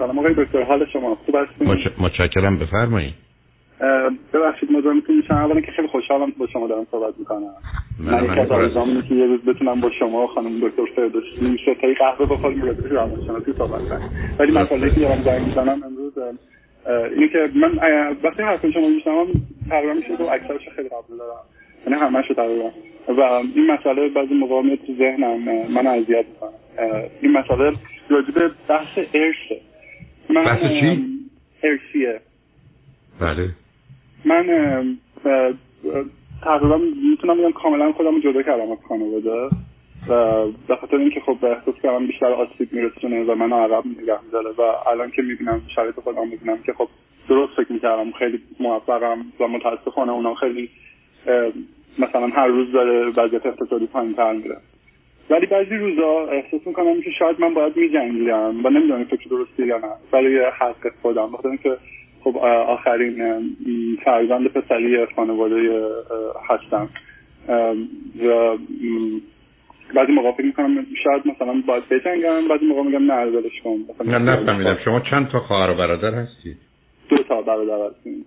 سلام آقای دکتر حال شما؟ خوب هستین؟ مچ... متشکرم بفرمایید. ببخشید مزاحمتون میشم. اولا که خیلی خوشحالم با شما دارم صحبت می‌کنم. من یکی از که یه روز بتونم با شما خانم دکتر فردوسی ستایی قهوه بخوریم راجع روانشناسی صحبت کنیم. ولی مسئله که دارم زنگ می‌زنم امروز اینه که من وقتی حرف شما میشنوم تقریبا میشه تو اکثرش خیلی قبول دارم. یعنی همش تقریبا. و این مسئله بعضی موقع تو ذهنم من اذیت می‌کنه. این مسئله راجع به بحث ارثه بحث چی؟ ارثیه بله. من تقریبا می‌تونم بگم کاملا خودم جدا کردم از خانواده و به خاطر اینکه خب احساس کردم بیشتر آسیب میرسونه و من عقب نگه میداره و الان که می‌بینم شرایط خودم می‌بینم که خب درست فکر می‌کردم خیلی موفقم و متاسفانه اونا خیلی مثلا هر روز داره وضعیت اقتصادی پایین تر میره. ولی بعضی روزا احساس می‌کنم که شاید من باید میجنگیدم و نمی‌دونم فکر درستی یا نه. برای حق خودم بخاطر اینکه خب آخرین فرزند پسری خانواده هستم. و بعضی موقع فکر می‌کنم شاید مثلا باید بجنگم بعضی موقع میگم نه ولش کن. نه نفهمیدم. شما چند تا خواهر و برادر هستید؟ دو تا برادر هستیم.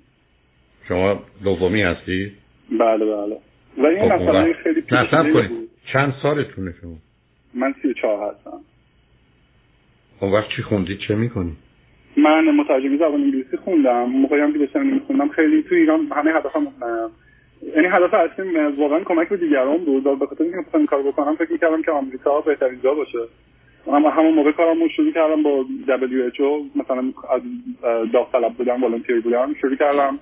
شما دومی هستی بله بله. و این خب مسئله خیلی پیچیده چند سالتونه شما؟ من سی و چهار هستم. خب وقت چی خوندید؟ چه می‌کنید؟ من مترجمی زبان انگلیسی خوندم. موقعی هم که داشتم میخوندم خیلی تو ایران همه هدفم یعنی هدف اصلی واقعا کمک به دیگران بود. و به خاطر اینکه می‌خواستم کار بکنم فکر کردم که آمریکا بهترین جا باشه. اما همون موقع کارم شروع کردم با WHO مثلا از داوطلب بودم volunteer بودم شروع کردم.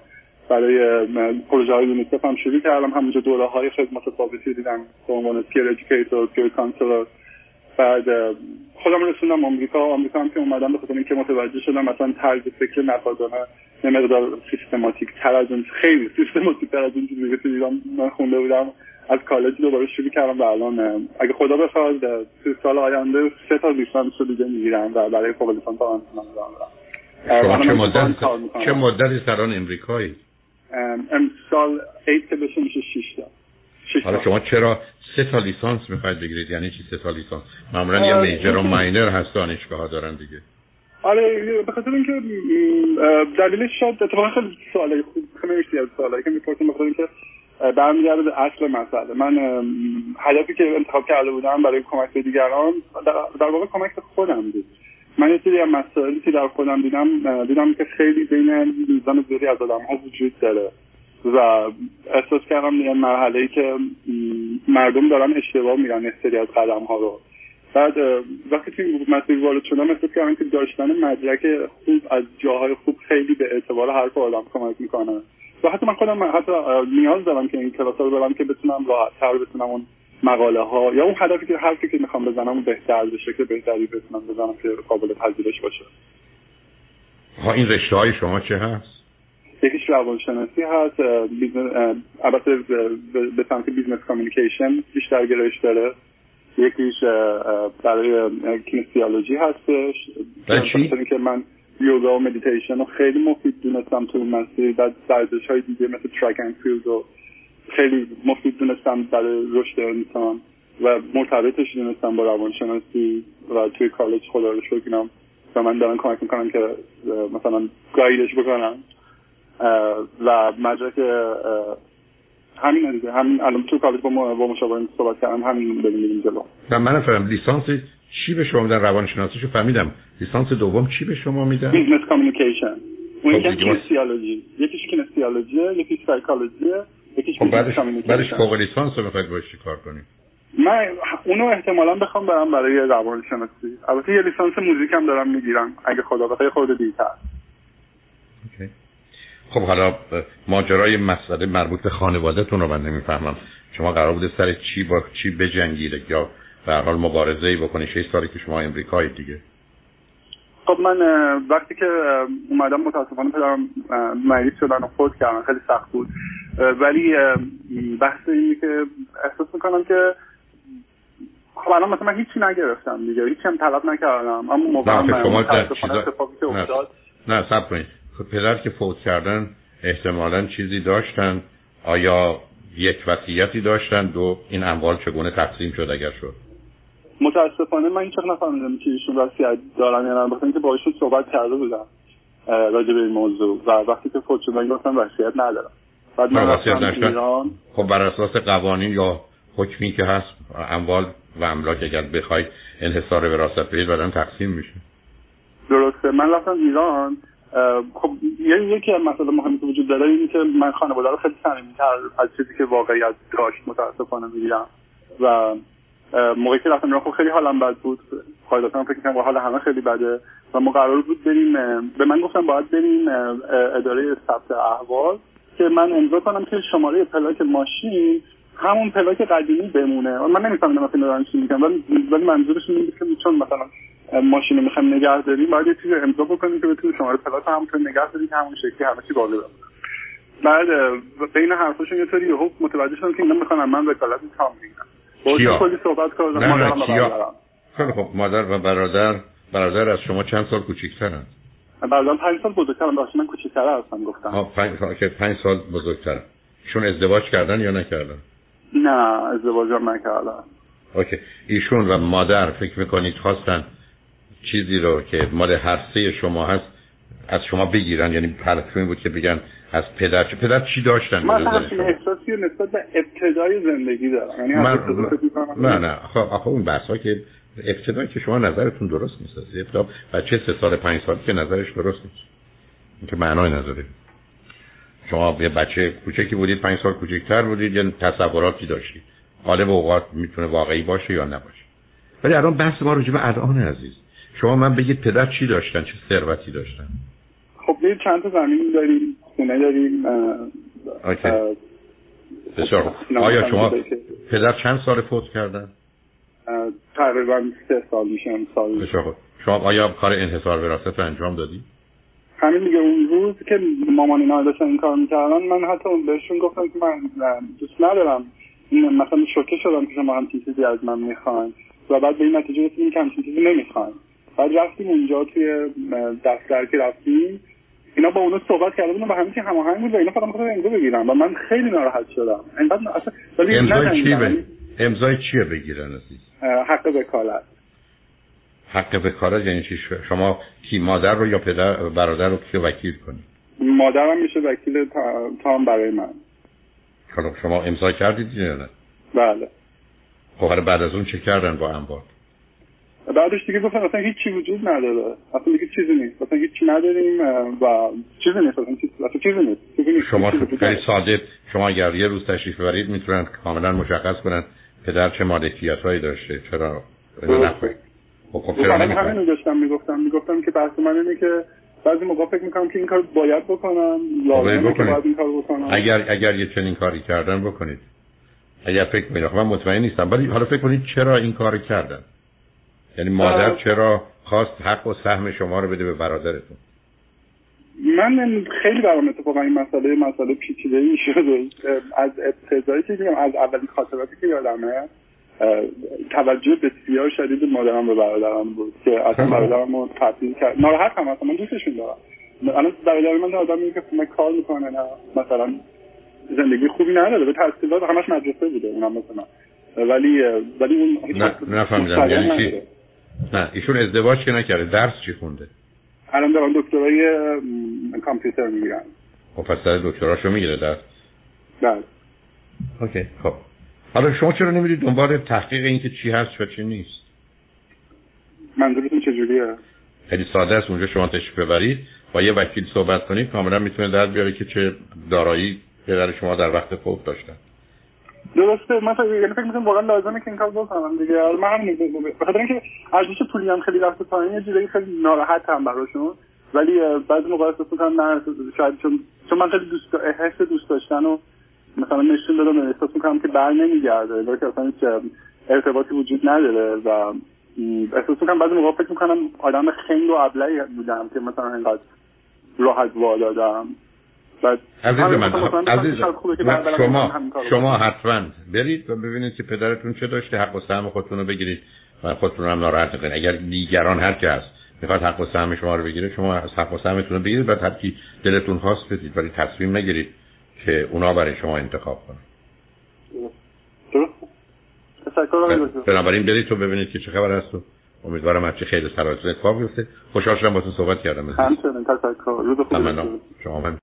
برای پروژه های یونیسف هم شروع کردم. همونجا دوره های خدمات ثابتی دیدم به عنوان peer educator peer counselor بعد خودم رسوندم آمریکا. آمریکا هم که اومدم به خاطر اینکه متوجه شدم مثلا طرز فکر نقادانه یه مقدار سیستماتیک تر از اون خیلی سیستماتیک تر از اون چیزی که ایران من خونده بودم. از کالج دوباره شروع کردم و الان اگه خدا بخواد تو سال آینده سه تا لیسانس رو دیگه می‌گیرم و برای فوق لیسانس هم شما چه مدت چه مدتی الان امریکایی؟ امسال 8 که بشه میشه 6 تا. حالا شما چرا سه تا لیسانس می‌خواید بگیرید؟ یعنی چی سه تا لیسانس؟ معمولا یه میجر و ماینر هست دانشگاه ها دارن دیگه. آره به خاطر اینکه دلیلش شاید اتفاقا خیلی سوالی خوب مرسی از سوالایی که می‌پرسیم به خاطر اینکه برمیگرده به اصل مسئله. من هدفی که انتخاب کرده بودم برای کمک به دیگران در واقع کمک به خودم بود. من یه سری مسائلی که در خودم دیدم دیدم که خیلی بین میزان زیادی از آدم ها وجود داره. و احساس کردم یه مرحله ای که مردم دارن اشتباه میرن یه سری از قدم ها رو. بعد وقتی توی مسیر وارد شدم احساس کردم که داشتن مدرک خوب از جاهای خوب خیلی به اعتبار حرف آدم کمک می‌کنه. و حتی من خودم حتی نیاز دارم که این کلاس رو برم که بتونم راحت تر بتونم اون مقاله ها یا اون هدفی که حرفی که می‌خوام بزنم اون بهتر به شکل بهتری بتونم بزنم که قابل پذیرش باشه. ها این رشته های شما چه هست؟ یکیش روانشناسی هست البته به سمت business communication بیشتر گرایش داره. یکیش برای kinesiology هستش. که من یوگا و مدیتیشن رو خیلی مفید دونستم تو مسیر بعد ورزش های دیگه مثل track and field رو خیلی مفید دونستم برای رشد انسان و مرتبطش دونستم با روانشناسی و توی کالج خدا رو شکرم و من دارم کمک می‌کنم که مثلا guide ش بکنم. و مدرک همین دیگه همین الان تو کالج با با مشاورین صحبت کردم همین بریم جلو. نه من فهمیدم لیسانس چی به شما میدن؟ روانشناسیشو فهمیدم. لیسانس دوم چی به شما میدن؟ business communication اون یکی kinesiology یکیش kinesiology ه یکیش سایکولوژیه یکیش خب بعدش بعدش فوق لیسانس رو می‌خواید باش کار کنید من اونو احتمالا بخوام برم برای روانشناسی البته یه لیسانس موزیک هم دارم می‌گیرم اگه خدا بخواد خورده دیرتر. خب حالا ماجرای مسئله مربوط به خانوادهتون رو من نمی‌فهمم. شما قرار بوده سر چی با چی بجنگید یا به حال مبارزه ای بکنید؟ 6 سالی که شما امریکایی دیگه. خب من وقتی که اومدم متاسفانه پدرم مریض شدن و فوت کردن خیلی سخت بود. ولی بحث اینه که احساس می‌کنم که خب الان مثلا من هیچی نگرفتم دیگه هیچی هم طلب نکردم اما موقع نه شما که افتاد. نه سب کنید. خب پدر که فوت کردن احتمالا چیزی داشتن. آیا یک وصیتی داشتن؟ دو این اموال چگونه تقسیم شد؟ اگر شد. متاسفانه من هیچ نفهمیدم که ایشون وصیت دارن یا نه. اینکه با ایشون صحبت کرده بودم راجع به این موضوع و وقتی که فوت شد من گفتم وصیت ندارم. بعد من ایران. خب بر اساس قوانین یا حکمی که هست اموال و املاک اگر بخواید انحصار وراثت بدید بعدا تقسیم میشه. درسته. من رفتم ایران. خب یه یکی از مسائل مهمی که وجود داره اینه که من خانواده رو خیلی صمیمیت‌تر از چیزی که واقعیت داشت متاسفانه می‌گیرم. و موقعی که رفتم خب خیلی حالم بد بود. قاعدتا فکر کنم حال همه خیلی بده و ما قرار بود بریم به من گفتم باید بریم اداره ثبت احوال که من امضا کنم که شماره پلاک ماشین همون پلاک قدیمی بمونه. من نمیفهمیدم مثلا دارن چی میگن ولی منظورشون اینه که چون مثلا ماشین رو می‌خوایم نگه داریم باید یه چیزی امضا بکنیم که بتونیم شماره پلاک همونطور نگه داریم که همون شکلی همه چی باقی بمونه. بعد بین حرفاشون یه طوری یهو متوجه شدم که اینا می‌خوان من وکالت تام بگیرن کیا؟ کلی صحبت کردم. نه نه کیا؟ خیلی خب مادر و برادر برادر از شما چند سال کوچیک‌ترن؟ برادرم پنج سال بزرگترم باشه من کوچیک‌تر هستم گفتم. آه پنج, پنج سال بزرگترم ایشون ازدواج کردن یا نکردن؟ نه ازدواج هم نکردن. اوکی. ایشون و مادر فکر می‌کنید خواستن چیزی رو که مال هر سه شما هست از شما بگیرن. یعنی حرفی بود که بگن از پدر. چه پدر چی داشتن؟ من همچین احساسی نسبت به ابتدای زندگی دارم. یعنی من... نه نه. خب آخه اون بحثا که ابتدایی که شما نظرتون درست نیست. از ابتدا بچه سه سال پنج سال که نظرش درست نیست. این که معنای نداره. شما یه بچه کوچکی بودید پنج سال کوچکتر بودید یه تصوراتی داشتید. حالا به اوقات می‌تونه واقعی باشه یا نباشه. ولی الان بحث ما راجع به الان عزیز. شما من بگید پدر چی داشتن؟ چه ثروتی داشتن؟ خب یه چند تا زمین داریم خونه داریم بسیار آیا شما پدر چند سال فوت کردن؟ تقریبا سه سال میشه سال بسیار شما آیا کار انحصار وراثت رو انجام دادی؟ همین دیگه اون روز که مامان اینا داشتن این کار می‌کردن من حتی بهشون گفتم که من دوست ندارم. مثلا شوکه شدم که شما همچین چیزی از من می‌خواین. و بعد به این نتیجه رسیدیم که همچین چیزی نمی‌خواین بعد رفتیم اونجا توی دفتر که رفتیم. اینا با اونا صحبت کرده بودن و همین که هماهنگ بود و اینا فقط می‌خواستن امضا بگیرن و من خیلی ناراحت شدم. اینقدر اصلا ولی امضای چی به امضای چیه بگیرن عزیز حق وکالت حق وکالت یعنی چی؟ شما کی مادر رو یا پدر برادر رو کی وکیل کنید مادرم میشه وکیل تام برای من. خب شما امضا کردید یا نه؟ بله. خب بعد از اون چه کردن با انبار بعدش دیگه گفتن اصلا هیچ چی وجود نداره. اصلا دیگه چیزی نیست. اصلا هیچ چی نداریم و چیزی نیست. اصلا چیزی نیست. چیزی نیست. شما خیلی ساده شما اگر یه روز تشریف ببرید می‌تونن کاملا مشخص کنن پدر چه مالکیت هایی داشته چرا نخواهید خب خب چرا همین داشتم می‌گفتم. می‌گفتم که بحث من اینه که بعضی موقع فکر می‌کنم که این کار باید بکنم لازمه که باید این کار بکنم اگر اگر یه چنین کاری کردن بکنید. اگر فکر می‌کنید من مطمئن نیستم. ولی حالا فکر کنید چرا این کار کردن؟ یعنی مادر چرا خواست حق و سهم شما رو بده به برادرتون؟ من خیلی برام اتفاقا این مسئله مسئله پیچیده ای شده از ابتدایی که از اولین خاطراتی که یادمه توجه بسیار شدید مادرم به برادرم بود که اصلا برادرم رو تبدیل کرد. ناراحت هم اصلا من دوستشون دارم الان برادر من آدمی که من کار می‌کنه نه. مثلا زندگی خوبی نداره به تحصیلات همش مدرسه بوده اونم مثلا. ولی ولی اون نفهمیدم. یعنی نه ایشون ازدواج که نکرده درس چی خونده؟ الان دارم دکترای کامپیوتر می‌گیرن. خب پس در دکتراشو می‌گیره درس؟ بله. اوکی خب. حالا شما چرا نمی‌دید دنبال تحقیق اینکه چی هست و چی نیست؟ منظورتون چجوریه؟ خیلی ساده است اونجا شما تشریف ببرید با یه وکیل صحبت کنید کاملا می‌تونه درد بیاره که چه دارایی پدر شما در وقت فوت داشتن. درسته. فکر یعنی فکر می‌کنم واقعا لازمه که این کار بکنم دیگه. من همین به خاطر اینکه ارزش پولی هم خیلی رفته پایین یه جوری خیلی ناراحت هم براشون. ولی بعضی موقع احساس می‌کنم نه شاید چون چون من خیلی دوست حس دوست داشتن و مثلا نشون دادم احساس می‌کنم که بر نمیگرده. انگار که اصلا ارتباطی وجود نداره و احساس می‌کنم بعضی موقع فکر می‌کنم آدم خنگ و ابلهی بودم که مثلا اینقدر راحت وا دادم عزیز من عزیز شما شما حتما. برید و ببینید که پدرتون چه داشته حق و سهم خودتون رو بگیرید و خودتون هم ناراحت نکنید. اگر دیگران هر که هست می‌خواد حق و سهم شما رو بگیره شما از حق و سهمتون رو بگیرید و هر کی دلتون خواست بدید ولی تصمیم نگیرید که اونا برای شما انتخاب کنن. بنابراین برید تو ببینید که چه خبر هست امیدوارم هرچی خیلی سرایتون اتفاق بیفته. خوشحال شدم با تو صحبت کردم همچنین. تشکر. شما من